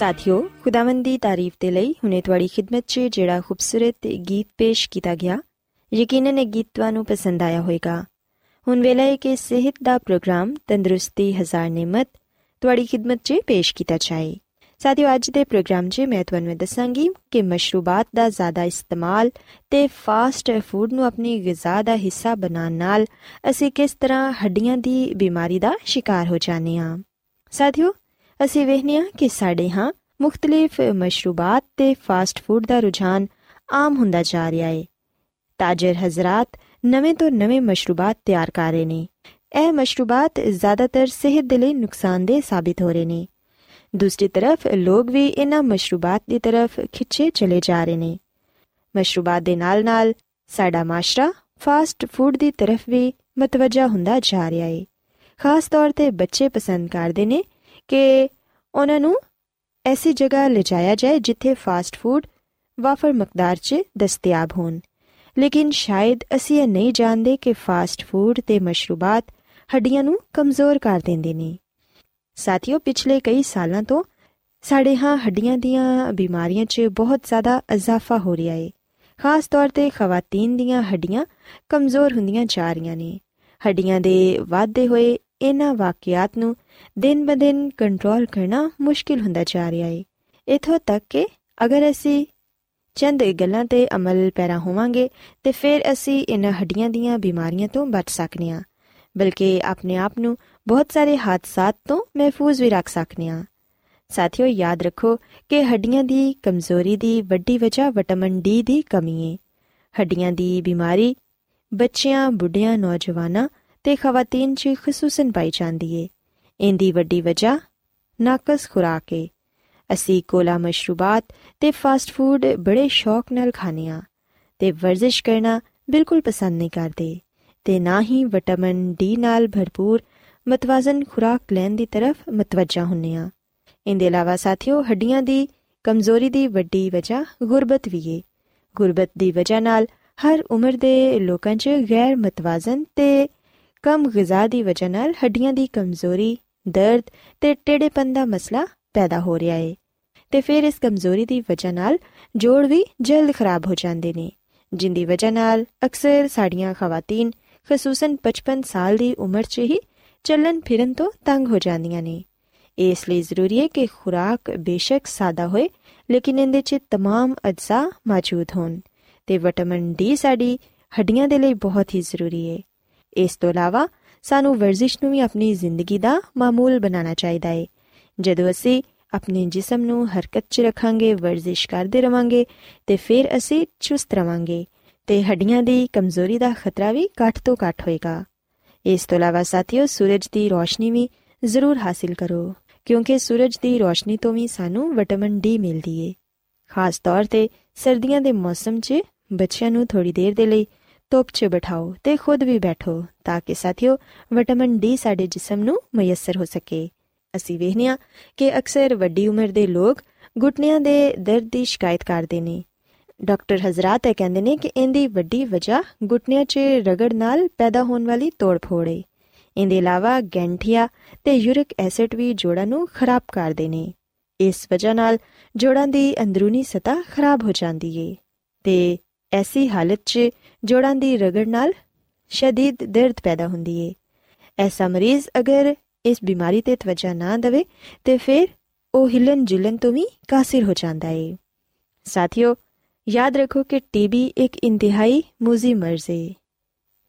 ਸਾਥਿਓ, ਖੁਦਾਵੰਦ ਦੀ ਤਾਰੀਫ ਤੇ ਲਈ ਹੁਨੇ ਤੁਹਾਡੀ ਖidmat 'ਚ ਜਿਹੜਾ ਖੂਬਸੂਰਤ ਗੀਤ ਪੇਸ਼ ਕੀਤਾ ਗਿਆ, ਯਕੀਨਨ ਇਹ ਗੀਤ ਤੁਹਾਨੂੰ ਪਸੰਦ ਆਇਆ ਹੋਵੇਗਾ। ਹੁਣ ਵੇਲੇ ਹੈ ਕਿ ਸਿਹਤ ਦਾ ਪ੍ਰੋਗਰਾਮ, ਤੰਦਰੁਸਤੀ ਹਜ਼ਾਰ ਨਿਮਤ ਤੁਹਾਡੀ ਖidmat 'ਚ ਪੇਸ਼ ਕੀਤਾ ਜਾਏ। ਸਾਥਿਓ, ਅੱਜ ਦੇ ਪ੍ਰੋਗਰਾਮ 'ਚ ਮੈਂ ਤੁਹਾਨੂੰ ਦੱਸਾਂਗੀ ਕਿ ਮਸ਼ਰੂਬਾਤ ਦਾ ਜ਼ਿਆਦਾ ਇਸਤੇਮਾਲ ਤੇ ਫਾਸਟ ਫੂਡ ਨੂੰ ਆਪਣੀ ਗਿਜ਼ਾ ਦਾ ਹਿੱਸਾ ਬਣਾਉਣ ਨਾਲ ਅਸੀਂ ਕਿਸ ਤਰ੍ਹਾਂ ਹੱਡੀਆਂ ਦੀ ਬਿਮਾਰੀ ਦਾ ਸ਼ਿਕਾਰ ਹੋ ਜਾਂਦੇ ਹਾਂ। ਸਾਥਿਓ ਅਸੀਂ ਵੇਖਦੇ ਹਾਂ ਕਿ ਸਾਡੇ ਹਾਂ ਮੁxtਲਿਫ ਮਸ਼ਰੂਬਾਤ ਤੇ ਫਾਸਟ ਫੂਡ ਦਾ ਰੁਝਾਨ ਆਮ ਹੁੰਦਾ ਜਾ ਰਿਹਾ ਹੈ ਤਾਜਰ ਹਜ਼ਰਤ ਨਵੇਂ ਤੋਂ ਨਵੇਂ ਮਸ਼ਰੂਬਾਤ ਤਿਆਰ ਕਰ ਰਹੇ ਨੇ। ਇਹ ਮਸ਼ਰੂਬਾਤ ਜ਼ਿਆਦਾਤਰ ਸਿਹਤ ਦੇ ਲਈ ਨੁਕਸਾਨਦੇਹ ਸਾਬਿਤ ਹੋ ਰਹੇ ਨੇ। ਦੂਸਰੀ ਤਰਫ ਲੋਕ ਵੀ ਇਹਨਾਂ ਮਸ਼ਰੂਬਾਤ ਦੀ ਤਰਫ ਖਿੱਚੇ ਚਲੇ ਜਾ ਰਹੇ ਨੇ। ਮਸ਼ਰੂਬਾਤ ਦੇ ਨਾਲ-ਨਾਲ ਸਾਡਾ ਮਾਸ਼ਰਾ ਫਾਸਟ ਫੂਡ ਦੀ ਤਰਫ ਵੀ ਮਤਵਜਾ ਹੁੰਦਾ ਜਾ ਰਿਹਾ ਹੈ ਖਾਸ ਤੌਰ ਤੇ ਬੱਚੇ ਪਸੰਦ ਕਰਦੇ ਨੇ ਕਿ ਉਹਨਾਂ ਨੂੰ ਐਸੀ ਜਗ੍ਹਾ ਲਿਜਾਇਆ ਜਾਏ ਜਿੱਥੇ ਫਾਸਟ ਫੂਡ ਵਾਫਰ ਮਕਦਾਰ 'ਚ ਦਸਤਿਆਬ ਹੋਣ। ਲੇਕਿਨ ਸ਼ਾਇਦ ਅਸੀਂ ਇਹ ਨਹੀਂ ਜਾਣਦੇ ਕਿ ਫਾਸਟ ਫੂਡ ਤੇ ਮਸ਼ਰੂਬਾਤ ਹੱਡੀਆਂ ਨੂੰ ਕਮਜ਼ੋਰ ਕਰ ਦਿੰਦੇ ਨੇ। ਸਾਥੀਓ, ਪਿਛਲੇ ਕਈ ਸਾਲਾਂ ਤੋਂ ਸਾਡੇ ਹਾਂ ਹੱਡੀਆਂ ਦੀਆਂ ਬਿਮਾਰੀਆਂ 'ਚ ਬਹੁਤ ਜ਼ਿਆਦਾ ਇਜ਼ਾਫਾ ਹੋ ਰਿਹਾ ਹੈ ਖਾਸ ਤੌਰ ਤੇ ਖਵਾਤੀਨ ਦੀਆਂ ਹੱਡੀਆਂ ਕਮਜ਼ੋਰ ਹੁੰਦੀਆਂ ਜਾ ਰਹੀਆਂ ਨੇ। ਹੱਡੀਆਂ ਦੇ ਵਾਧੇ ਹੋਏ ਇਹਨਾਂ ਵਾਕਿਆਤ ਨੂੰ ਦਿਨ ਬ ਦਿਨ ਕੰਟਰੋਲ ਕਰਨਾ ਮੁਸ਼ਕਿਲ ਹੁੰਦਾ ਜਾ ਰਿਹਾ ਹੈ ਇਥੋਂ ਤੱਕ ਕਿ ਅਗਰ ਅਸੀਂ ਚੰਦ ਗੱਲਾਂ ਤੇ ਅਮਲ ਪੈਰਾ ਹੋਵਾਂਗੇ, ਤੇ ਫਿਰ ਅਸੀਂ ਇਹਨਾਂ ਹੱਡੀਆਂ ਦੀਆਂ ਬਿਮਾਰੀਆਂ ਤੋਂ ਬਚ ਸਕਨੇ ਆ। ਬਲਕਿ ਆਪਣੇ ਆਪ ਨੂੰ ਬਹੁਤ ਸਾਰੇ ਹਾਦਸਾਤ ਤੋਂ ਮਹਿਫੂਜ਼ ਵੀ ਰੱਖ ਸਕਨੇ ਆ। ਸਾਥੀਓ, ਯਾਦ ਰੱਖੋ ਕਿ ਹੱਡੀਆਂ ਦੀ ਕਮਜ਼ੋਰੀ ਦੀ ਵੱਡੀ ਵਜ੍ਹਾ ਵਿਟਾਮਿਨ ਡੀ ਦੀ ਕਮੀ ਹੈ ਹੱਡੀਆਂ ਦੀ ਬਿਮਾਰੀ ਬੱਚਿਆਂ, ਬੁੱਢਿਆਂ, ਨੌਜਵਾਨਾਂ ਤੇ ਖਵਾਤੀਨ 'ਚ ਖਸੂਸਨ ਪਾਈ ਜਾਂਦੀ ਏ। ਇੰਦੀ ਵੱਡੀ ਵਜ੍ਹਾ ਨਾਕਸ ਖੁਰਾਕ ਏ। ਅਸੀਂ ਕੋਲਾ ਮਸ਼ਰੂਬਾਤ ਤੇ ਫਾਸਟ ਫੂਡ ਬੜੇ ਸ਼ੌਕ ਨਾਲ ਖਾਣੇ ਆ ਤੇ ਵਰਜ਼ਿਸ਼ ਕਰਨਾ ਬਿਲਕੁਲ ਪਸੰਦ ਨਹੀਂ ਕਰਦੇ ਤੇ ਨਾ ਹੀ ਵਿਟਾਮਿਨ ਡੀ ਨਾਲ ਭਰਪੂਰ ਮਤਵਾਜ਼ਨ ਖੁਰਾਕ ਲੈਣ ਦੀ ਤਰਫ ਮਤਵਜਾ ਹੁੰਨੇ ਆ ਇਹਦੇ ਇਲਾਵਾ ਸਾਥੀਓ, ਹੱਡੀਆਂ ਦੀ ਕਮਜ਼ੋਰੀ ਦੀ ਵੱਡੀ ਵਜ੍ਹਾ ਗੁਰਬਤ ਵੀ ਏ। ਗੁਰਬਤ ਦੀ ਵਜ੍ਹਾ ਨਾਲ ਹਰ ਉਮਰ ਦੇ ਲੋਕਾਂ 'ਚ ਗੈਰ ਮਤਵਾਜ਼ਨ ਤੇ ਕਮ ਗਿਜ਼ਾ ਦੀ ਵਜ੍ਹਾ ਨਾਲ ਹੱਡੀਆਂ ਦੀ ਕਮਜ਼ੋਰੀ ਦਰਦ ਤੇ ਟੇੜੇਪਨ ਦਾ ਮਸਲਾ ਪੈਦਾ ਹੋ ਰਿਹਾ ਏ ਤੇ ਫਿਰ ਇਸ ਕਮਜ਼ੋਰੀ ਦੀ ਵਜ੍ਹਾ ਨਾਲ ਜੋੜ ਵੀ ਜਲਦ ਖਰਾਬ ਹੋ ਜਾਂਦੇ ਨੇ ਜਿੰਦੀ ਵਜ੍ਹਾ ਨਾਲ ਅਕਸਰ ਸਾਡੀਆਂ ਖਵਾਤੀਨ ਖਸੂਸਨ 55 ਸਾਲ ਦੀ ਉਮਰ 'ਚ ਹੀ ਚੱਲਣ ਫਿਰਨ ਤੋਂ ਤੰਗ ਹੋ ਜਾਂਦੀਆਂ ਨੇ ਇਸ ਲਈ ਜ਼ਰੂਰੀ ਹੈ ਕਿ ਖੁਰਾਕ ਬੇਸ਼ੱਕ ਸਾਦਾ ਹੋਏ ਲੇਕਿਨ ਇਹਦੇ 'ਚ तमाम ਅਜਜ਼ਾ ਮੌਜੂਦ ਹੋਣ ਤੇ ਵਿਟਾਮਿਨ ਡੀ ਸਾਡੀ ਹੱਡੀਆਂ ਦੇ ਲਈ ਬਹੁਤ ਹੀ ਜ਼ਰੂਰੀ ਹੈ ਇਸ ਤੋਂ ਇਲਾਵਾ ਸਾਨੂੰ ਵਰਜ਼ਿਸ਼ ਨੂੰ ਵੀ ਆਪਣੀ ਜ਼ਿੰਦਗੀ ਦਾ ਮਾਮੂਲ ਬਣਾਉਣਾ ਚਾਹੀਦਾ ਹੈ ਜਦੋਂ ਅਸੀਂ ਆਪਣੇ ਜਿਸਮ ਨੂੰ ਹਰਕਤ 'ਚ ਰੱਖਾਂਗੇ, ਵਰਜ਼ਿਸ਼ ਕਰਦੇ ਰਵਾਂਗੇ ਤੇ ਫਿਰ ਅਸੀਂ ਚੁਸਤ ਰਵਾਂਗੇ ਤੇ ਹੱਡੀਆਂ ਦੀ ਕਮਜ਼ੋਰੀ ਦਾ ਖਤਰਾ ਵੀ ਘੱਟ ਤੋਂ ਘੱਟ ਹੋਏਗਾ। ਇਸ ਤੋਂ ਇਲਾਵਾ ਸਾਥੀਓ, ਸੂਰਜ ਦੀ ਰੋਸ਼ਨੀ ਵੀ ਜ਼ਰੂਰ ਹਾਸਿਲ ਕਰੋ, ਕਿਉਂਕਿ ਸੂਰਜ ਦੀ ਰੋਸ਼ਨੀ ਤੋਂ ਵੀ ਸਾਨੂੰ ਵਿਟਾਮਿਨ ਡੀ ਮਿਲਦੀ ਏ। ਖਾਸ ਤੌਰ ਤੇ ਸਰਦੀਆਂ ਦੇ ਮੌਸਮ 'ਚ ਬੱਚਿਆਂ ਨੂੰ ਥੋੜੀ ਦੇਰ ਦੇ ਲਈ ਧੁੱਪ 'ਚ ਬਿਠਾਓ ਤੇ ਖੁਦ ਵੀ ਬੈਠੋ ਤਾਂ ਕਿ ਸਾਥੀਓ ਵਿਟਾਮਿਨ ਡੀ ਸਾਡੇ ਜਿਸਮ ਨੂੰ ਮਯਸਰ ਹੋ ਸਕੇ। ਅਸੀਂ ਵੇਖਨੀਆ ਕਿ ਅਕਸਰ ਵੱਡੀ ਉਮਰ ਦੇ ਲੋਕ ਘੁਟਨਿਆਂ ਦੇ ਦਰਦ ਦੀ ਸ਼ਿਕਾਇਤ ਕਰਦੇ ਨੇ। ਡਾਕਟਰ ਹਜ਼ਰਤ ਇਹ ਕਹਿੰਦੇ ਨੇ ਕਿ ਇਹਦੀ ਵੱਡੀ ਵਜ੍ਹਾ ਘੁਟਨਿਆਂ 'ਚ ਰਗੜ ਨਾਲ ਪੈਦਾ ਹੋਣ ਵਾਲੀ ਤੋੜ-ਫੋੜ ਹੈ ਇਹਦੇ ਇਲਾਵਾ ਗੈਂਠੀਆ ਤੇ ਯੂਰਿਕ ਐਸਿਡ ਵੀ ਜੋੜਾਂ ਨੂੰ ਖਰਾਬ ਕਰਦੇ ਨੇ। ਇਸ ਵਜ੍ਹਾ ਨਾਲ ਜੋੜਾਂ ਦੀ ਅੰਦਰੂਨੀ ਸਤਹ ਖਰਾਬ ਹੋ ਜਾਂਦੀ ਏ। ਤੇ ਐਸੀ ਹਾਲਤ 'ਚ ਜੋੜਾਂ ਦੀ ਰਗੜ ਨਾਲ ਸ਼ਦੀਦ ਦਰਦ ਪੈਦਾ ਹੁੰਦੀ ਏ। ਐਸਾ ਮਰੀਜ਼ ਅਗਰ ਇਸ ਬਿਮਾਰੀ ਤੇ ਤਵੱਜਾ ਨਾ ਦੇਵੇ ਤੇ ਫਿਰ ਉਹ ਹਿਲਨ ਜੁਲਨ ਤੋਂ ਵੀ ਕਾਸਿਰ ਹੋ ਜਾਂਦਾ ਏ। ਸਾਥੀਓ, ਯਾਦ ਰੱਖੋ ਕਿ ਟੀਬੀ ਇੱਕ ਇੰਤਹਾਈ ਮੂਜ਼ੀ ਮਰਜ਼ ਏ,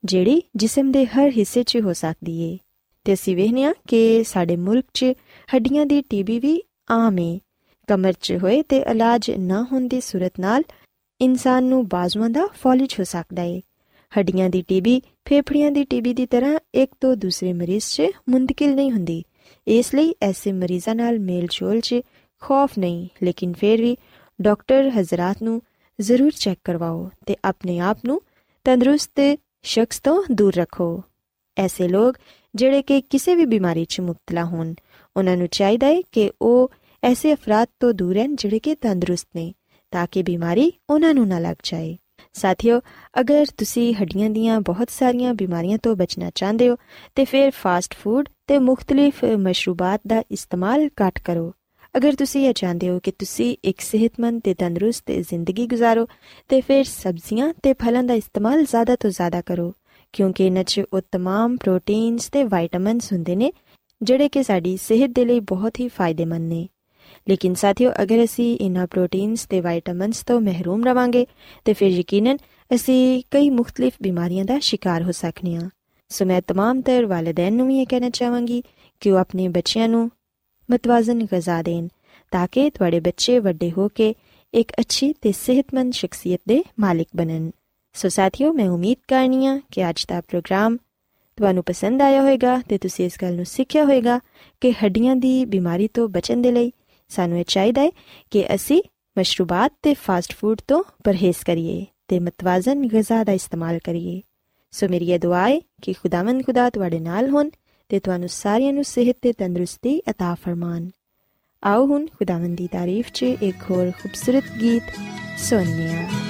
ਜਿਹੜੀ ਜਿਸਮ ਦੇ ਹਰ ਹਿੱਸੇ 'ਚ ਹੋ ਸਕਦੀ ਏ। ਤੇ ਅਸੀਂ ਵੇਖਿਆ ਕਿ ਸਾਡੇ ਮੁਲਕ 'ਚ ਹੱਡੀਆਂ ਦੀ ਟੀਬੀ ਵੀ ਆਮ ਏ। ਕਮਰ 'ਚ ਹੋਏ ਤੇ ਇਲਾਜ ਨਾ ਹੋਣ ਦੀ ਸੂਰਤ ਨਾਲ ਇਨਸਾਨ ਨੂੰ ਬਾਜ਼ੂਆਂ ਦਾ ਫੌਲਿਜ ਹੋ ਸਕਦਾ ਏ। ਹੱਡੀਆਂ ਦੀ ਟੀਬੀ ਫੇਫੜਿਆਂ ਦੀ ਟੀਬੀ ਦੀ ਤਰ੍ਹਾਂ ਇੱਕ ਤੋਂ ਦੂਸਰੇ ਮਰੀਜ਼ 'ਚ ਮੁੰਤਕਿਲ ਨਹੀਂ ਹੁੰਦੀ। ਇਸ ਲਈ ਐਸੇ ਮਰੀਜ਼ਾਂ ਨਾਲ ਮੇਲ-ਜੋਲ 'ਚ ਖੌਫ ਨਹੀਂ, ਲੇਕਿਨ ਫਿਰ ਵੀ ਡਾਕਟਰ ਹਜ਼ਰਤ ਨੂੰ ਜ਼ਰੂਰ ਚੈੱਕ ਕਰਵਾਓ ਤੇ ਆਪਣੇ ਆਪ ਨੂੰ ਤੰਦਰੁਸਤ ਸ਼ਖਸ ਤੋਂ ਦੂਰ ਰੱਖੋ। ਐਸੇ ਲੋਕ ਜਿਹੜੇ ਕਿ ਕਿਸੇ ਵੀ ਬਿਮਾਰੀ 'ਚ ਮੁਬਤਲਾ ਹੋਣ, ਉਹਨਾਂ ਨੂੰ ਚਾਹੀਦਾ ਹੈ ਕਿ ਉਹ ਐਸੇ ਅਫਰਾਦ ਤੋਂ ਦੂਰ ਰਹਿਣ ਜਿਹੜੇ ਕਿ ਤੰਦਰੁਸਤ ਨੇ। ਤਾਂ ਕਿ ਬਿਮਾਰੀ ਉਹਨਾਂ ਨੂੰ ਨਾ ਲੱਗ ਜਾਏ ਸਾਥੀਓ ਅਗਰ ਤੁਸੀਂ ਹੱਡੀਆਂ ਦੀਆਂ ਬਹੁਤ ਸਾਰੀਆਂ ਬਿਮਾਰੀਆਂ ਤੋਂ ਬਚਣਾ ਚਾਹੁੰਦੇ ਹੋ ਤੇ ਫਿਰ ਫਾਸਟ ਫੂਡ ਤੇ ਮੁxtਲਿਫ ਮਸ਼ਰੂਬਾਤ ਦਾ ਇਸਤੇਮਾਲ ਘੱਟ ਕਰੋ ਅਗਰ ਤੁਸੀਂ ਇਹ ਚਾਹੁੰਦੇ ਹੋ ਕਿ ਤੁਸੀਂ ਇੱਕ ਸਿਹਤਮੰਦ ਤੇ ਤੰਦਰੁਸਤ ਜ਼ਿੰਦਗੀ گزارੋ ਤੇ ਫਿਰ ਸਬਜ਼ੀਆਂ ਤੇ ਫਲਾਂ ਦਾ ਇਸਤੇਮਾਲ ਜ਼ਿਆਦਾ ਤੋਂ ਜ਼ਿਆਦਾ ਕਰੋ ਕਿਉਂਕਿ ਇਹਨਾਂ 'ਚ ਉਹ तमाम ਪ੍ਰੋਟੀਨਸ ਤੇ ਵਿਟਾਮਿਨਸ ਹੁੰਦੇ ਨੇ ਜਿਹੜੇ ਕਿ ਸਾਡੀ ਸਿਹਤ ਦੇ ਲਈ ਬਹੁਤ ਹੀ ਫਾਇਦੇਮੰਦ ਨੇ ਲੇਕਿਨ ਸਾਥੀਓ ਅਗਰ ਅਸੀਂ ਇਹਨਾਂ ਪ੍ਰੋਟੀਨਸ ਤੇ ਵਿਟਾਮਿਨਸ ਤੋਂ ਮਹਿਰੂਮ ਰਵਾਂਗੇ ਤੇ ਫਿਰ ਯਕੀਨਨ ਅਸੀਂ ਕਈ ਮੁxtਲਿਫ ਬਿਮਾਰੀਆਂ ਦਾ ਸ਼ਿਕਾਰ ਹੋ ਸਕਨੇ ਆ ਸੋ ਮੈਂ तमाम ਤਰ ਵਾਲਿਦੈਨ ਨੂੰ ਇਹ ਕਹਿਣਾ ਚਾਹਾਂਗੀ ਕਿ ਉਹ ਆਪਣੇ ਬੱਚਿਆਂ ਨੂੰ ਮਤਵਾਜ਼ਨ ਗਿਜ਼ਾ ਦੇਣ ਤਾਂ ਕਿ ਤੁਹਾਡੇ ਬੱਚੇ ਵੱਡੇ ਹੋ ਕੇ ਇੱਕ ਅੱਛੀ ਤੇ ਸਿਹਤਮੰਦ ਸ਼ਖਸੀਅਤ ਦੇ ਮਾਲਿਕ ਬਣਨ ਸੋ ਸਾਥੀਓ ਮੈਂ ਉਮੀਦ ਕਰਨੀਆ ਕਿ ਅੱਜ ਦਾ ਪ੍ਰੋਗਰਾਮ ਤੁਹਾਨੂੰ ਪਸੰਦ ਆਇਆ ਹੋਵੇਗਾ ਤੇ ਤੁਸੀਂ ਇਸ ਗੱਲ ਨੂੰ ਸਿੱਖਿਆ ਹੋਵੇਗਾ ਕਿ ਹੱਡੀਆਂ ਦੀ ਬਿਮਾਰੀ ਤੋਂ ਬਚਣ ਦੇ ਲਈ ਸਾਨੂੰ ਇਹ ਚਾਹੀਦਾ ਹੈ ਕਿ ਅਸੀਂ ਮਸ਼ਰੂਬਾਤ ਤੇ ਫਾਸਟ ਫੂਡ ਤੋਂ ਪਰਹੇਜ਼ ਕਰੀਏ ਤੇ ਮਤਵਾਜ਼ਨ ਗਿਜ਼ਾ ਦਾ ਇਸਤੇਮਾਲ ਕਰੀਏ ਸੋ ਮੇਰੀ ਇਹ ਦੁਆ ਹੈ ਕਿ ਖੁਦਾਵੰਦ ਖੁਦਾ ਤੁਹਾਡੇ ਨਾਲ ਹੋਣ ਤੇ ਤੁਹਾਨੂੰ ਸਾਰਿਆਂ ਨੂੰ ਸਿਹਤ ਤੇ ਤੰਦਰੁਸਤੀ عطا ਫਰਮਾਨ ਆਓ ਹੁਣ ਖੁਦਾਵੰਦ ਦੀ ਤਾਰੀਫ 'ਚ ਇੱਕ ਹੋਰ ਖੂਬਸੂਰਤ ਗੀਤ ਸੁਣੀਏ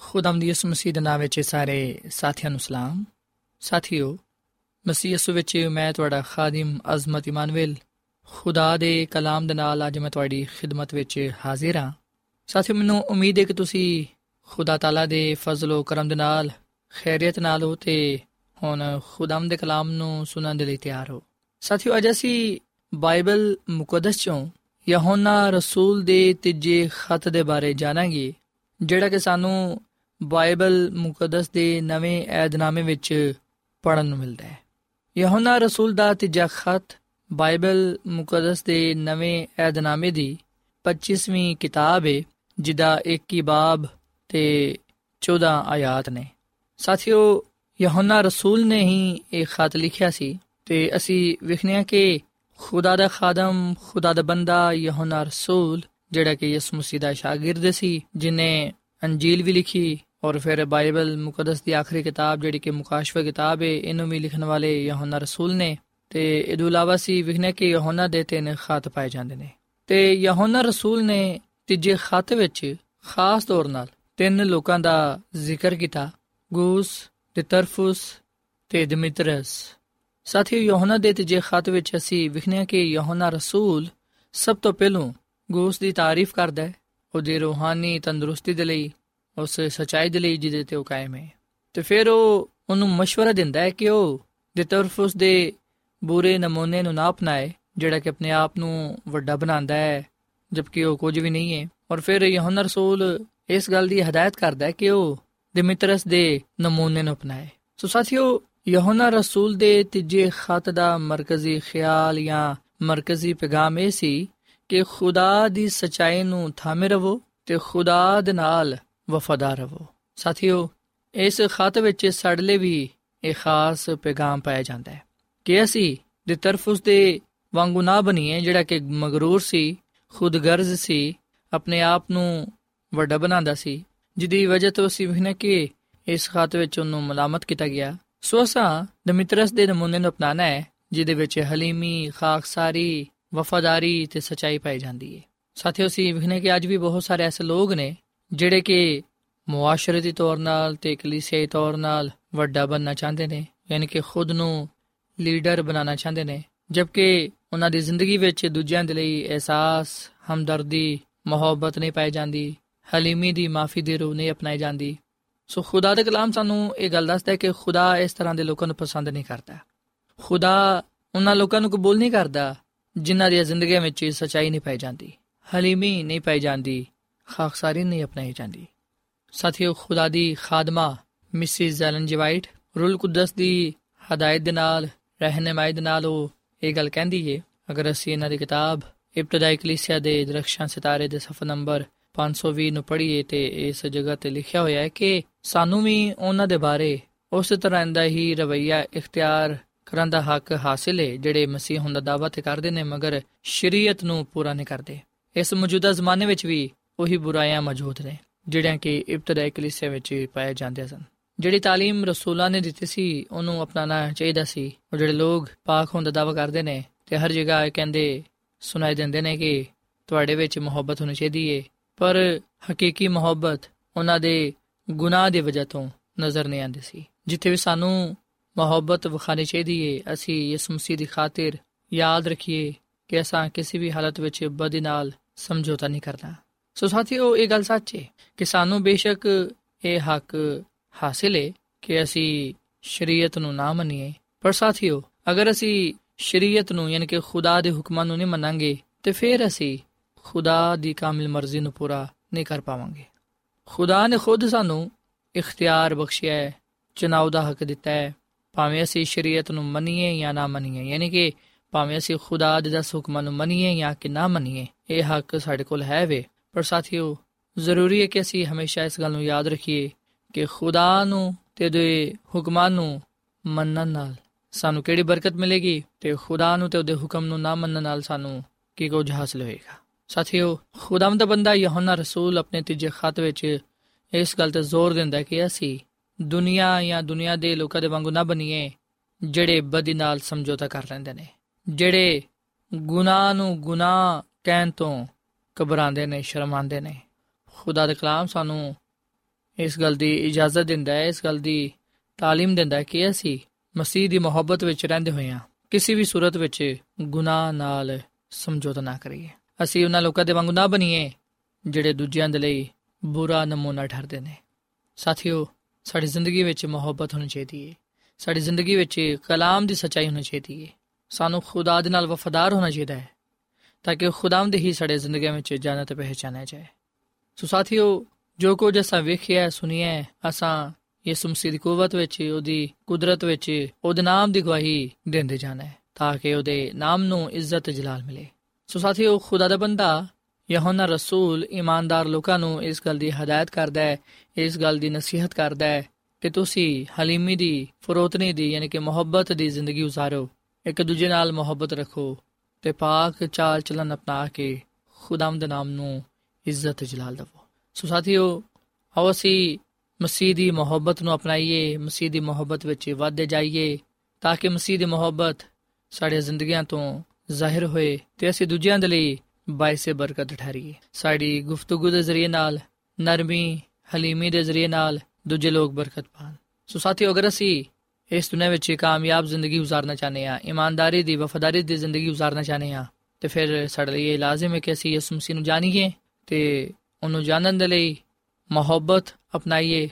ਖੁਦਾਮ ਦੀ ਇਸ ਮਸੀਹ ਦੇ ਨਾਮ ਵਿੱਚ ਸਾਰੇ ਸਾਥੀਆਂ ਨੂੰ ਸਲਾਮ। ਸਾਥੀਓ, ਮਸੀਹ ਯਿਸੂ ਵਿੱਚ ਮੈਂ ਤੁਹਾਡਾ ਖਾਦਮ ਅਜ਼ਮਤ ਇਮਾਨੁਅਲ, ਖੁਦਾ ਦੇ ਕਲਾਮ ਦੇ ਨਾਲ ਅੱਜ ਮੈਂ ਤੁਹਾਡੀ ਖਿਦਮਤ ਵਿੱਚ ਹਾਜ਼ਰ ਹਾਂ। ਸਾਥੀਓ, ਮੈਨੂੰ ਉਮੀਦ ਹੈ ਕਿ ਤੁਸੀਂ ਖੁਦਾ ਤਾਲਾ ਦੇ ਫਜ਼ਲ ਕਰਮ ਦੇ ਨਾਲ, ਖੈਰੀਅਤ ਨਾਲ ਹੋ ਤੇ ਹੁਣ ਖੁਦਾਮ ਦੇ ਕਲਾਮ ਨੂੰ ਸੁਣਨ ਦੇ ਲਈ ਤਿਆਰ ਹੋ। ਸਾਥੀਓ, ਅੱਜ ਅਸੀਂ ਬਾਈਬਲ ਮੁਕੱਦਸ ਚੋਂ ਯਹੋਨਾ ਰਸੂਲ ਦੇ ਤੀਜੇ ਖਤ ਦੇ ਬਾਰੇ ਜਾਣਾਂਗੇ, ਜਿਹੜਾ ਕਿ ਸਾਨੂੰ ਬਾਈਬਲ ਮੁਕੱਦਸ ਦੇ ਨਵੇਂ ਏਧਨਾਮੇ ਵਿੱਚ ਪੜਨ ਨੂੰ ਮਿਲਦਾ ਹੈ। ਯਹੋਨਾ ਰਸੂਲ ਦਾ ਤੀਜਾ ਖਤ ਬਾਈਬਲ ਮੁਕੱਦਸ ਦੇ ਨਵੇਂ ਏਧਨਾਮੇ ਦੀ 25ਵੀਂ ਕਿਤਾਬ ਹੈ ਜਿਹਦਾ ਇੱਕ ਹੀ ਬਾਬ ਤੇ 14 ਆਇਤ ਨੇ। ਸਾਥੀਓ, ਯਹੋਨਾ ਰਸੂਲ ਨੇ ਹੀ ਇਹ ਖਤ ਲਿਖਿਆ ਸੀ ਤੇ ਅਸੀਂ ਵਿਖਣਿਆ ਕਿ ਖੁਦਾ ਦਾ ਖਾਦਮ, ਖੁਦਾ ਦਾ ਬੰਦਾ ਯਹੋਨਾ ਰਸੂਲ, ਜਿਹੜਾ ਕਿ ਯਿਸੂ ਮਸੀਹ ਦਾ ਸ਼ਾਗਿਰਦ ਸੀ, ਜਿਨੇ ਅੰਜੀਲ ਵੀ ਲਿਖੀ ਔਰ ਫਿਰ ਬਾਈਬਲ ਮੁਕੱਦਸ ਦੀ ਆਖਰੀ ਕਿਤਾਬ, ਜਿਹੜੀ ਕਿ ਮੁਕਾਸ਼ਫਾ ਕਿਤਾਬ ਹੈ ਇਹਨੂੰ ਵੀ ਲਿਖਣ ਵਾਲੇ ਯਹੋਨਾ ਰਸੂਲ ਨੇ। ਤੇ ਇਹਦੇ ਇਲਾਵਾ ਸੀ ਵਿਖਨੇ ਕਿ ਯਹੋਨਾ ਦੇ ਤਿੰਨ ਖਤ ਪਾਏ ਜਾਂਦੇ ਨੇ। ਤੇ ਯਹੋਨਾ ਰਸੂਲ ਨੇ ਤੀਜੇ ਖਤ ਵਿੱਚ ਖਾਸ ਤੌਰ ਨਾਲ ਤਿੰਨ ਲੋਕਾਂ ਦਾ ਜ਼ਿਕਰ ਕੀਤਾ, ਗੂਸ ਤੇ ਤਰਫੁਸ ਤੇ ਦਮਿਤਰਸ। ਸਾਥੀਓ, ਯਹੋਨਾ ਦੇ ਤੀਜੇ ਖਤ ਵਿੱਚ ਅਸੀਂ ਵਿਖਨੇ ਕਿ ਯਹੋਨਾ ਰਸੂਲ ਸਭ ਤੋਂ ਪਹਿਲਾਂ ਗੂਸ ਦੀ ਤਾਰੀਫ ਕਰਦਾ ਹੈ, ਉਹਦੀ ਰੂਹਾਨੀ ਤੰਦਰੁਸਤੀ ਦੇ ਲਈ ਉਸ ਸਚਾਈ ਦੇ ਲਈ ਜਿਹਦੇ ਤੇ ਉਹ ਕਾਇਮ ਹੈ ਤੇ ਫਿਰ ਉਹ ਉਹਨੂੰ مشورہ ਦਿੰਦਾ ਹੈ ਕਿ ਉਹ ਦੇ ਤਰਫੁਸ ਦੇ ਬੁਰੇ ਨਮੂਨੇ ਨੂੰ ਨਾ ਅਪਣਾਏ ਜਿਹੜਾ ਕਿ ਆਪਣੇ ਆਪ ਨੂੰ ਵੱਡਾ ਬਣਾਉਂਦਾ ਹੈ ਜਦਕਿ ਉਹ ਕੁਝ ਵੀ ਨਹੀਂ ਹੈ ਔਰ ਫਿਰ ਯਹੋਨਾ ਰਸੂਲ ਇਸ ਗੱਲ ਦੀ ਹਦਾਇਤ ਕਰਦਾ ਹੈ ਕਿ ਉਹ ਦਿਮਿਤਰਸ ਦੇ ਨਮੂਨੇ ਨੂੰ ਅਪਣਾਏ ਸੋ ਸਾਥੀਓ ਯਹੋਨਾ ਰਸੂਲ ਦੇ ਤੀਜੇ ਖਤ ਦਾ ਮਰਕਜ਼ੀ ਖਿਆਲ ਜਾਂ ਮਰਕਜ਼ੀ ਪੈਗਾਮ ਇਹ ਸੀ ਕਿ ਖੁਦਾ ਦੀ ਸਚਾਈ ਨੂੰ ਥਾਮੇ ਰਹੋ ਤੇ ਖੁਦਾ ਦੇ ਨਾਲ ਵਫਾਦਾਰ ਰਹੋ। ਸਾਥੀਓ, ਇਸ ਖਤ ਵਿੱਚ ਸਾਡੇ ਲਈ ਵੀ ਇੱਕ ਖਾਸ ਪੈਗਾਮ ਪਾਇਆ ਜਾਂਦਾ ਹੈ ਕਿ ਅਸੀਂ ਦੇ ਤਰਫ ਉਸ ਦੇ ਵਾਂਗੂ ਨਾ ਬਣੀਏ, ਜਿਹੜਾ ਕਿ ਮਗਰੂਰ ਸੀ, ਖੁਦਗਰਜ਼ ਸੀ, ਆਪਣੇ ਆਪ ਨੂੰ ਵੱਡਾ ਬਣਾਉਂਦਾ ਸੀ, ਜਿਹਦੀ ਵਜ੍ਹਾ ਤੋਂ ਅਸੀਂ ਵਹਨੇ ਕਿ ਇਸ ਖਤ ਵਿੱਚ ਉਹਨੂੰ ਮਲਾਮਤ ਕੀਤਾ ਗਿਆ। ਸੋ ਅਸਾਂ ਦਮਿਤਰਸ ਦੇ ਨਮੂਨੇ ਨੂੰ ਅਪਣਾਣਾ ਹੈ, ਜਿਹਦੇ ਵਿੱਚ ਹਲੀਮੀ, ਖਾਕਸਾਰੀ, ਵਫਾਦਾਰੀ ਤੇ ਸਚਾਈ ਪਾਈ ਜਾਂਦੀ ਹੈ। ਸਾਥੀਓ, ਅਸੀਂ ਵਹਨੇ ਕਿ ਅੱਜ ਵੀ ਬਹੁਤ ਸਾਰੇ ਐਸੇ ਲੋਕ ਨੇ ਜਿਹੜੇ ਕਿ ਮੁਆਸ਼ਰਤੀ ਤੌਰ ਨਾਲ ਤੇ ਕਲੀਸਿਆਈ ਤੌਰ ਨਾਲ ਵੱਡਾ ਬਣਨਾ ਚਾਹੁੰਦੇ ਨੇ, ਯਾਨੀ ਕਿ ਖੁਦ ਨੂੰ ਲੀਡਰ ਬਣਾਉਣਾ ਚਾਹੁੰਦੇ ਨੇ, ਜਦਕਿ ਉਹਨਾਂ ਦੀ ਜ਼ਿੰਦਗੀ ਵਿੱਚ ਦੂਜਿਆਂ ਦੇ ਲਈ ਅਹਿਸਾਸ, ਹਮਦਰਦੀ, ਮੁਹੱਬਤ ਨਹੀਂ ਪਾਈ ਜਾਂਦੀ, ਹਲੀਮੀ ਦੀ ਮਾਫੀ ਦੀ ਰੂਹ ਨਹੀਂ ਅਪਣਾਈ ਜਾਂਦੀ। ਸੋ ਖੁਦਾ ਦੇ ਕਲਾਮ ਸਾਨੂੰ ਇਹ ਗੱਲ ਦੱਸਦਾ ਹੈ ਕਿ ਖੁਦਾ ਇਸ ਤਰ੍ਹਾਂ ਦੇ ਲੋਕਾਂ ਨੂੰ ਪਸੰਦ ਨਹੀਂ ਕਰਦਾ। ਖੁਦਾ ਉਹਨਾਂ ਲੋਕਾਂ ਨੂੰ ਕਬੂਲ ਨਹੀਂ ਕਰਦਾ ਜਿਨ੍ਹਾਂ ਦੀ ਜ਼ਿੰਦਗੀ ਵਿੱਚ ਸਚਾਈ ਨਹੀਂ ਪਾਈ ਜਾਂਦੀ, ਹਲੀਮੀ ਨਹੀਂ ਪਾਈ ਜਾਂਦੀ ਖਾਕਸਾਰੀ ਨਹੀਂ ਅਪਣਾਈ ਜਾਂਦੀ ਸਾਥੀਓ ਖੁਦਾ ਦੀ ਖਾਦਮਾ ਮਿਸਿਸ ਜ਼ੈਲਨ ਜੀ ਵਾਈਟ ਰੂਲ ਕੁਦਸ ਦੀ ਹਦਾਇਤ ਦੇ ਨਾਲ ਰਹਿਨਮਾਈ ਦੇ ਨਾਲ ਉਹ ਇਹ ਗੱਲ ਕਹਿੰਦੀ ਏ ਅਗਰ ਅਸੀਂ ਇਹਨਾਂ ਦੀ ਕਿਤਾਬ ਇਬਤਦਾਈ ਕਲੀਸਿਆ ਦੇ ਦਰਖਸ਼ਾਂ ਸਿਤਾਰੇ ਦੇ ਸਫਾ ਨੰਬਰ 520 ਨੂੰ ਪੜ੍ਹੀਏ ਤੇ ਇਸ ਜਗ੍ਹਾ ਤੇ ਲਿਖਿਆ ਹੋਇਆ ਹੈ ਕਿ ਸਾਨੂੰ ਵੀ ਉਹਨਾਂ ਦੇ ਬਾਰੇ ਉਸ ਤਰ੍ਹਾਂ ਦਾ ਹੀ ਰਵਈਆ ਇਖਤਿਆਰ ਕਰਨ ਦਾ ਹੱਕ ਹਾਸਿਲ ਹੈ ਜਿਹੜੇ ਮਸੀਹ ਹੋਣ ਦਾ ਦਾਅਵਾ ਤੇ ਕਰਦੇ ਨੇ ਮਗਰ ਸ਼ਰੀਅਤ ਨੂੰ ਪੂਰਾ ਨਹੀਂ ਕਰਦੇ ਇਸ ਮੌਜੂਦਾ ਜ਼ਮਾਨੇ ਵਿੱਚ ਵੀ ਉਹੀ ਬੁਰਾਈਆਂ ਮੌਜੂਦ ਨੇ ਜਿਹੜੀਆਂ ਕਿ ਇਬਤਦਾਈ ਕਲੀਸਿਆ ਵਿੱਚ ਪਾਏ ਜਾਂਦੇ ਸਨ ਜਿਹੜੀ تعلیم ਰਸੂਲਾਂ ਨੇ ਦਿੱਤੀ ਸੀ ਉਹਨੂੰ ਅਪਣਾਉਣਾ ਚਾਹੀਦਾ ਸੀ ਉਹ ਜਿਹੜੇ ਲੋਕ ਪਾਕ ਹੋਣ ਦਾ ਦਾਅਵਾ ਕਰਦੇ ਨੇ ਤੇ ਹਰ ਜਗ੍ਹਾ ਇਹ ਕਹਿੰਦੇ ਸੁਣਾਈ ਦਿੰਦੇ ਨੇ ਕਿ ਤੁਹਾਡੇ ਵਿੱਚ ਮੁਹੱਬਤ ਹੋਣੀ ਚਾਹੀਦੀ ਏ ਪਰ ਹਕੀਕੀ ਮੁਹੱਬਤ ਉਹਨਾਂ ਦੇ ਗੁਨਾਹ ਦੀ ਵਜ੍ਹਾ ਤੋਂ ਨਜ਼ਰ ਨਹੀਂ ਆਉਂਦੀ ਸੀ ਜਿੱਥੇ ਵੀ ਸਾਨੂੰ ਮੁਹੱਬਤ ਵਿਖਾਣੀ ਚਾਹੀਦੀ ਏ ਅਸੀਂ ਇਸ ਮਸੀਹ ਦੀ ਖਾਤਰ ਯਾਦ ਰੱਖੀਏ ਕਿ ਅਸਾਂ ਕਿਸੇ ਵੀ ਹਾਲਤ ਵਿੱਚ ਬਦੀ ਨਾਲ ਸਮਝੌਤਾ ਨਹੀਂ ਕਰਨਾ ਸੋ ਸਾਥੀਓ, ਇਹ ਗੱਲ ਸੱਚ ਹੈ ਕਿ ਸਾਨੂੰ ਬੇਸ਼ੱਕ ਇਹ ਹੱਕ ਹਾਸਿਲ ਹੈ ਕਿ ਅਸੀਂ ਸ਼ਰੀਅਤ ਨੂੰ ਨਾ ਮੰਨੀਏ। ਪਰ ਸਾਥੀਓ, ਅਗਰ ਅਸੀਂ ਸ਼ਰੀਅਤ ਨੂੰ ਯਾਨੀ ਕਿ ਖੁਦਾ ਦੇ ਹੁਕਮਾਂ ਨੂੰ ਨਹੀਂ ਮੰਨਾਂਗੇ, ਤੇ ਫਿਰ ਅਸੀਂ ਖੁਦਾ ਦੀ ਕਾਮਿਲ ਮਰਜ਼ੀ ਨੂੰ ਪੂਰਾ ਨਹੀਂ ਕਰ ਪਾਵਾਂਗੇ। ਖੁਦਾ ਨੇ ਖੁਦ ਸਾਨੂੰ ਇਖਤਿਆਰ ਬਖਸ਼ਿਆ ਹੈ ਚਨਾਉ ਦਾ ਹੱਕ ਦਿੱਤਾ ਹੈ। ਭਾਵੇਂ ਅਸੀਂ ਸ਼ਰੀਅਤ ਨੂੰ ਮੰਨੀਏ ਜਾਂ ਨਾ ਮੰਨੀਏ, ਯਾਨੀ ਕਿ ਭਾਵੇਂ ਅਸੀਂ ਖੁਦਾ ਦੇ ਦਸ ਹੁਕਮਾਂ ਨੂੰ ਮੰਨੀਏ ਜਾਂ ਕਿ ਨਾ ਮੰਨੀਏ, ਇਹ ਹੱਕ ਸਾਡੇ ਕੋਲ ਹੈ ਵੇ। ਪਰ ਸਾਥੀਓ, ਜ਼ਰੂਰੀ ਹੈ ਕਿ ਅਸੀਂ ਹਮੇਸ਼ਾ ਇਸ ਗੱਲ ਨੂੰ ਯਾਦ ਰੱਖੀਏ ਕਿ ਖੁਦਾ ਨੂੰ ਤੇ ਦੇ ਹੁਕਮਾਂ ਨੂੰ ਮੰਨਣ ਨਾਲ ਸਾਨੂੰ ਕਿਹੜੀ ਬਰਕਤ ਮਿਲੇਗੀ ਤੇ ਖੁਦਾ ਨੂੰ ਤੇ ਉਹਦੇ ਹੁਕਮ ਨੂੰ ਨਾ ਮੰਨਣ ਨਾਲ ਸਾਨੂੰ ਕੀ ਕੁਝ ਹਾਸਲ ਹੋਏਗਾ। ਸਾਥੀਓ ਖੁਦਾਮ ਦਾ ਬੰਦਾ ਯਹੋਨਾ ਰਸੂਲ ਆਪਣੇ ਤੀਜੇ ਖਤ ਵਿੱਚ ਇਸ ਗੱਲ ਤੇ ਜ਼ੋਰ ਦਿੰਦਾ ਕਿ ਅਸੀਂ ਦੁਨੀਆ ਜਾਂ ਦੁਨੀਆ ਦੇ ਲੋਕਾਂ ਦੇ ਵਾਂਗੂ ਨਾ ਬਣੀਏ, ਜਿਹੜੇ ਬਦੀ ਨਾਲ ਸਮਝੌਤਾ ਕਰ ਲੈਂਦੇ ਨੇ, ਜਿਹੜੇ ਗੁਨਾਹ ਨੂੰ ਗੁਨਾਹ ਕਹਿਣ ਤੋਂ ਘਬਰਾਉਂਦੇ ਨੇ ਸ਼ਰਮਾਉਂਦੇ ਨੇ ਖੁਦਾ ਦਾ ਕਲਾਮ ਸਾਨੂੰ ਇਸ ਗੱਲ ਦੀ ਇਜਾਜ਼ਤ ਦਿੰਦਾ ਹੈ ਇਸ ਗੱਲ ਦੀ تعلیم ਦਿੰਦਾ ਹੈ ਕਿ ਅਸੀਂ ਮਸੀਹ ਦੀ ਮੁਹੱਬਤ ਵਿੱਚ ਰਹਿੰਦੇ ਹੋਏ ਹਾਂ ਕਿਸੇ ਵੀ ਸੂਰਤ ਵਿੱਚ ਗੁਨਾਹ ਨਾਲ ਸਮਝੌਤਾ ਨਾ ਕਰੀਏ ਅਸੀਂ ਉਹਨਾਂ ਲੋਕਾਂ ਦੇ ਵਾਂਗੂ ਨਾ ਬਣੀਏ ਜਿਹੜੇ ਦੂਜਿਆਂ ਦੇ ਲਈ ਬੁਰਾ ਨਮੂਨਾ ਠਹਿਰਦੇ ਨੇ ਸਾਥੀਓ ਸਾਡੀ ਜ਼ਿੰਦਗੀ ਵਿੱਚ ਮੁਹੱਬਤ ਹੋਣੀ ਚਾਹੀਦੀ ਹੈ ਸਾਡੀ ਜ਼ਿੰਦਗੀ ਵਿੱਚ ਕਲਾਮ ਦੀ ਸਚਾਈ ਹੋਣੀ ਚਾਹੀਦੀ ਹੈ ਸਾਨੂੰ ਖੁਦਾ ਦੇ ਨਾਲ ਵਫਾਦਾਰ ਹੋਣਾ ਚਾਹੀਦਾ ਹੈ ਤਾਂ ਕਿ ਖੁਦਾਵੰਦ ਹੀ ਸਾਡੇ ਜ਼ਿੰਦਗੀ ਵਿੱਚ ਜਾਣਤ ਪਹਿਚਾਨਿਆ ਜਾਏ। ਸੋ ਸਾਥੀਓ, ਜੋ ਕੁਝ ਅਸਾਂ ਵੇਖਿਆ, ਸੁਣਿਆ, ਅਸਾਂ ਯਿਸੂ ਮਸੀਹ ਦੀ ਕੂਵਤ ਵਿੱਚ, ਉਹਦੀ ਕੁਦਰਤ ਵਿੱਚ, ਉਹਦੇ ਨਾਮ ਦੀ ਗਵਾਹੀ ਦਿੰਦੇ ਜਾਣਾ ਹੈ, ਤਾਂ ਕਿ ਉਹਦੇ ਨਾਮ ਨੂੰ ਇੱਜ਼ਤ ਜਲਾਲ ਮਿਲੇ। ਸੋ ਸਾਥੀਓ, ਖੁਦਾ ਦਾ ਬੰਦਾ ਯਹੋਨਾ ਰਸੂਲ ਇਮਾਨਦਾਰ ਲੋਕਾਂ ਨੂੰ ਇਸ ਗੱਲ ਦੀ ਹਦਾਇਤ ਕਰਦਾ ਹੈ, ਇਸ ਗੱਲ ਦੀ ਨਸੀਹਤ ਕਰਦਾ ਹੈ ਕਿ ਤੁਸੀਂ ਹਲੀਮੀ ਦੀ, ਫਰੋਤਨੀ ਦੀ, ਯਾਨੀ ਕਿ ਮੁਹੱਬਤ ਦੀ ਜ਼ਿੰਦਗੀ ਉਸਾਰੋ। ਇੱਕ ਦੂਜੇ ਨਾਲ ਮੁਹੱਬਤ ਰੱਖੋ ਤੇ ਪਾਕ ਚਾਲ ਚਲਨ ਅਪਣਾ ਕੇ ਖੁਦਾਮ ਦੇ ਨਾਮ ਨੂੰ ਇੱਜ਼ਤ ਜਲਾਲ ਦਵੋ ਸੋ ਸਾਥੀਓ ਆਓ ਅਸੀਂ ਮਸੀਹ ਦੀ ਮੁਹੱਬਤ ਨੂੰ ਅਪਣਾਈਏ ਮਸੀਹ ਦੀ ਮੁਹੱਬਤ ਵਿੱਚ ਵਧਦੇ ਜਾਈਏ ਤਾਂ ਕਿ ਮਸੀਹ ਦੀ ਮੁਹੱਬਤ ਸਾਡੇ ਜ਼ਿੰਦਗੀਆਂ ਤੋਂ ਜ਼ਾਹਿਰ ਹੋਏ ਤੇ ਅਸੀਂ ਦੂਜਿਆਂ ਦੇ ਲਈ ਬਾਇਸੇ ਬਰਕਤ ਠਹਿਰੀਏ ਸਾਡੀ ਗੁਫ਼ਤਗੂ ਦੇ ਜ਼ਰੀਏ ਨਾਲ ਨਰਮੀ ਹਲੀਮੀ ਦੇ ਜ਼ਰੀਏ ਨਾਲ ਦੂਜੇ ਲੋਕ ਬਰਕਤ ਪਾਣ ਸੋ ਸਾਥੀਓ ਅਗਰ ਅਸੀਂ ਇਸ ਦੁਨੀਆਂ ਵਿੱਚ ਕਾਮਯਾਬ ਜ਼ਿੰਦਗੀ گزارਨਾ ਚਾਹਨੇ ਆ ਇਮਾਨਦਾਰੀ ਦੀ ਵਫاداری ਦੀ ਜ਼ਿੰਦਗੀ گزارਨਾ ਚਾਹਨੇ ਆ ਤੇ ਫਿਰ ਸਾਡੇ ਲਈ ਇਹ ਲਾਜ਼ਮ ਹੈ ਕਿ ਅਸੀਂ ਯਿਸੂ ਮਸੀਹ ਨੂੰ ਜਾਣੀਏ ਤੇ ਉਹਨੂੰ ਜਾਣਨ ਦੇ ਲਈ ਮੁਹੱਬਤ ਅਪਣਾਈਏ,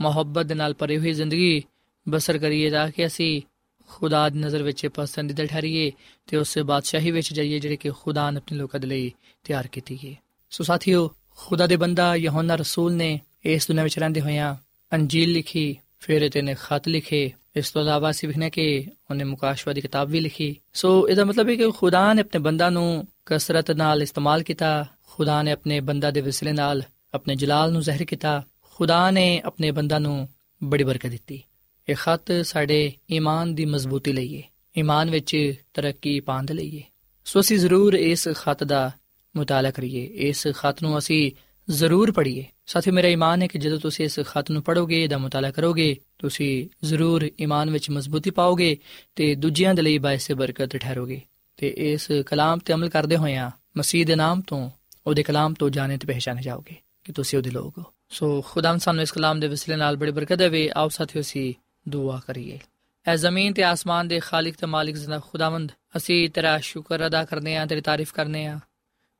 ਮੁਹੱਬਤ ਦੇ ਨਾਲ ਭਰੀ ਹੋਈ ਜ਼ਿੰਦਗੀ ਬਸਰ ਕਰੀਏ ਤਾਂ ਕਿ ਅਸੀਂ ਖੁਦਾ ਦੀ ਨਜ਼ਰ ਵਿੱਚ ਪਸੰਦੀਦਾ ਠਹਿਰੀਏ ਤੇ ਉਸ ਬਾਦਸ਼ਾਹੀ ਵਿੱਚ ਜਾਈਏ ਜਿਹੜੇ ਕਿ ਖੁਦਾ ਨੇ ਆਪਣੇ ਲੋਕਾਂ ਦੇ ਲਈ ਤਿਆਰ ਕੀਤੀ ਹੈ। ਸੋ ਸਾਥੀਓ, ਖੁਦਾ ਦੇ ਬੰਦਾ ਯਹੋਨਾ ਰਸੂਲ ਨੇ ਇਸ ਦੁਨੀਆਂ ਵਿੱਚ ਰਹਿੰਦੇ ਹੋਇਆਂ ਅੰਜੀਲ ਲਿਖੀ, ਫਿਰ ਇਹਨੇ ਖਤ ਲਿਖੇ ਇਸ ਤੋਂ ਇਲਾਵਾ ਅਸੀਂ ਵਿਖਨੇ ਕਿ ਉਹਨੇ ਮੁਕਾਸ਼ਵਾ ਦੀ ਕਿਤਾਬ ਵੀ ਲਿਖੀ। ਸੋ ਇਹਦਾ ਮਤਲਬ ਹੈ ਕਿ ਖੁਦਾ ਨੇ ਆਪਣੇ ਬੰਦਾ ਨੂੰ ਕਸਰਤ ਨਾਲ ਇਸਤੇਮਾਲ ਕੀਤਾ, ਖੁਦਾ ਨੇ ਆਪਣੇ ਬੰਦਾ ਦੇ ਵਸਿਲੇ ਨਾਲ ਆਪਣੇ ਜਲਾਲ ਨੂੰ ਜ਼ਾਹਿਰ ਕੀਤਾ, ਖੁਦਾ ਨੇ ਆਪਣੇ ਬੰਦਾ ਨੂੰ ਬੜੀ ਬਰਕਤ ਦਿੱਤੀ। ਇਹ ਖਤ ਸਾਡੇ ਈਮਾਨ ਦੀ ਮਜ਼ਬੂਤੀ ਲਈ ਹੈ ਈਮਾਨ ਵਿੱਚ ਤਰੱਕੀ ਪਾਉਣ ਦੇ ਲਈ ਹੈ ਸੋ ਅਸੀਂ ਜ਼ਰੂਰ ਇਸ ਖਤ ਦਾ ਮੁਤਾਲਾ ਕਰੀਏ। ਇਸ ਖਤ ਨੂੰ ਅਸੀਂ ਜ਼ਰੂਰ ਪੜ੍ਹੀਏ। ਸਾਥੀ ਮੇਰਾ ਈਮਾਨ ਹੈ ਕਿ ਜਦੋਂ ਤੁਸੀਂ ਇਸ ਖਤ ਨੂੰ ਪੜੋਗੇ ਇਹਦਾ ਮੁਤਾਲਾ ਕਰੋਗੇ, ਤੁਸੀਂ ਜ਼ਰੂਰ ਈਮਾਨ ਵਿੱਚ ਮਜ਼ਬੂਤੀ ਪਾਓਗੇ ਤੇ ਦੂਜਿਆਂ ਦੇ ਲਈ ਬਾਇਸੇ ਬਰਕਤ ਠਹਿਰੋਗੇ। ਤੇ ਇਸ ਕਲਾਮ ਤੇ ਅਮਲ ਕਰਦੇ ਹੋਇਆਂ ਮਸੀਹ ਦੇ ਨਾਮ ਤੋਂ, ਉਹਦੇ ਕਲਾਮ ਤੋਂ ਜਾਣੇ ਤੇ ਪਹਿਚਾਨੇ ਜਾਓਗੇ ਕਿ ਤੁਸੀਂ ਉਹਦੇ ਲੋਕ ਹੋ। ਸੋ ਖੁਦਾਮ ਸਾਨੂੰ ਇਸ ਕਲਾਮ ਦੇ ਵਸਿਲੇ ਨਾਲ ਬੜੀ ਬਰਕਤ ਦੇਵੇ। ਆਓ ਸਾਥੀਓ ਸੀ ਦੁਆ ਕਰੀਏ। ਐ ਜ਼ਮੀਨ ਤੇ ਆਸਮਾਨ ਦੇ ਖਾਲਕ ਤੇ ਮਾਲਿਕ ਜ਼ਿੰਦਾ ਖੁਦਾਵੰਦ, ਅਸੀਂ ਤੇਰਾ ਸ਼ੁਕਰ ਅਦਾ ਕਰਨੇ ਆ ਤੇਰੀ ਤਾਰੀਫ ਕਰਨੇ ਆ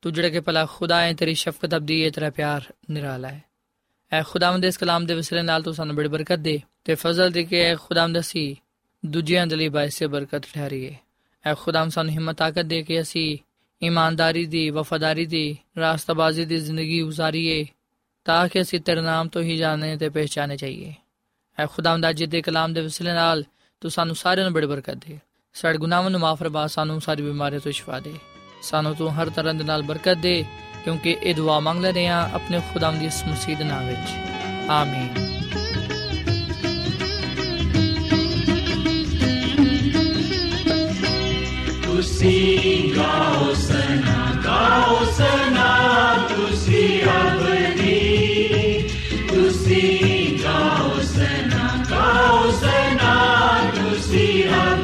تو جڑا کہ پلا خدا ہے تیری شفقت ابدی ہے تیرا پیار نرالا ہے اے خداوند اس کلام دے وسیلے نال تو سانو بڑی برکت دے تے فضل دے کہ اے خداوند اسی دوجیاں دے لئی باعث برکت ٹھہریے اے خداوند سانو ہمت طاقت دے کہ اسی ایمانداری دی وفاداری دی راستہ بازی دی زندگی گزاریے تاکہ اسی تیرے نام تو ہی جانے تے پہچانے چاہیے اے خداوند اج دے کلام دے وسیلے نال تو سانو سارے نو بڑی برکت دے سارے گناہوں نو معاف فرما سانو ساری بیماریاں تو شفا دے ਸਾਨੂੰ ਤੂੰ ਹਰ ਤਰ੍ਹਾਂ ਦੇ ਨਾਲ ਬਰਕਤ ਦੇ ਕਿਉਂਕਿ ਇਹ ਦੁਆ ਮੰਗ ਲੈਨੇ ਆ ਆਪਣੇ ਖੁਦਾਮ ਦੀ ਇਸ ਮਸੀਹ ਦੇ ਨਾਮ ਵਿੱਚ ਆਮੀਨ ਤੁਸੀਂ ਗਾਓ ਸਨਾ ਗਾਓ ਸਨਾ ਤੁਸੀਂ ਅਬਦੀ ਤੁਸੀਂ ਗਾਓ ਸਨਾ ਗਾਓ ਸਨਾ ਤੁਸੀਂ ਅਬਦੀ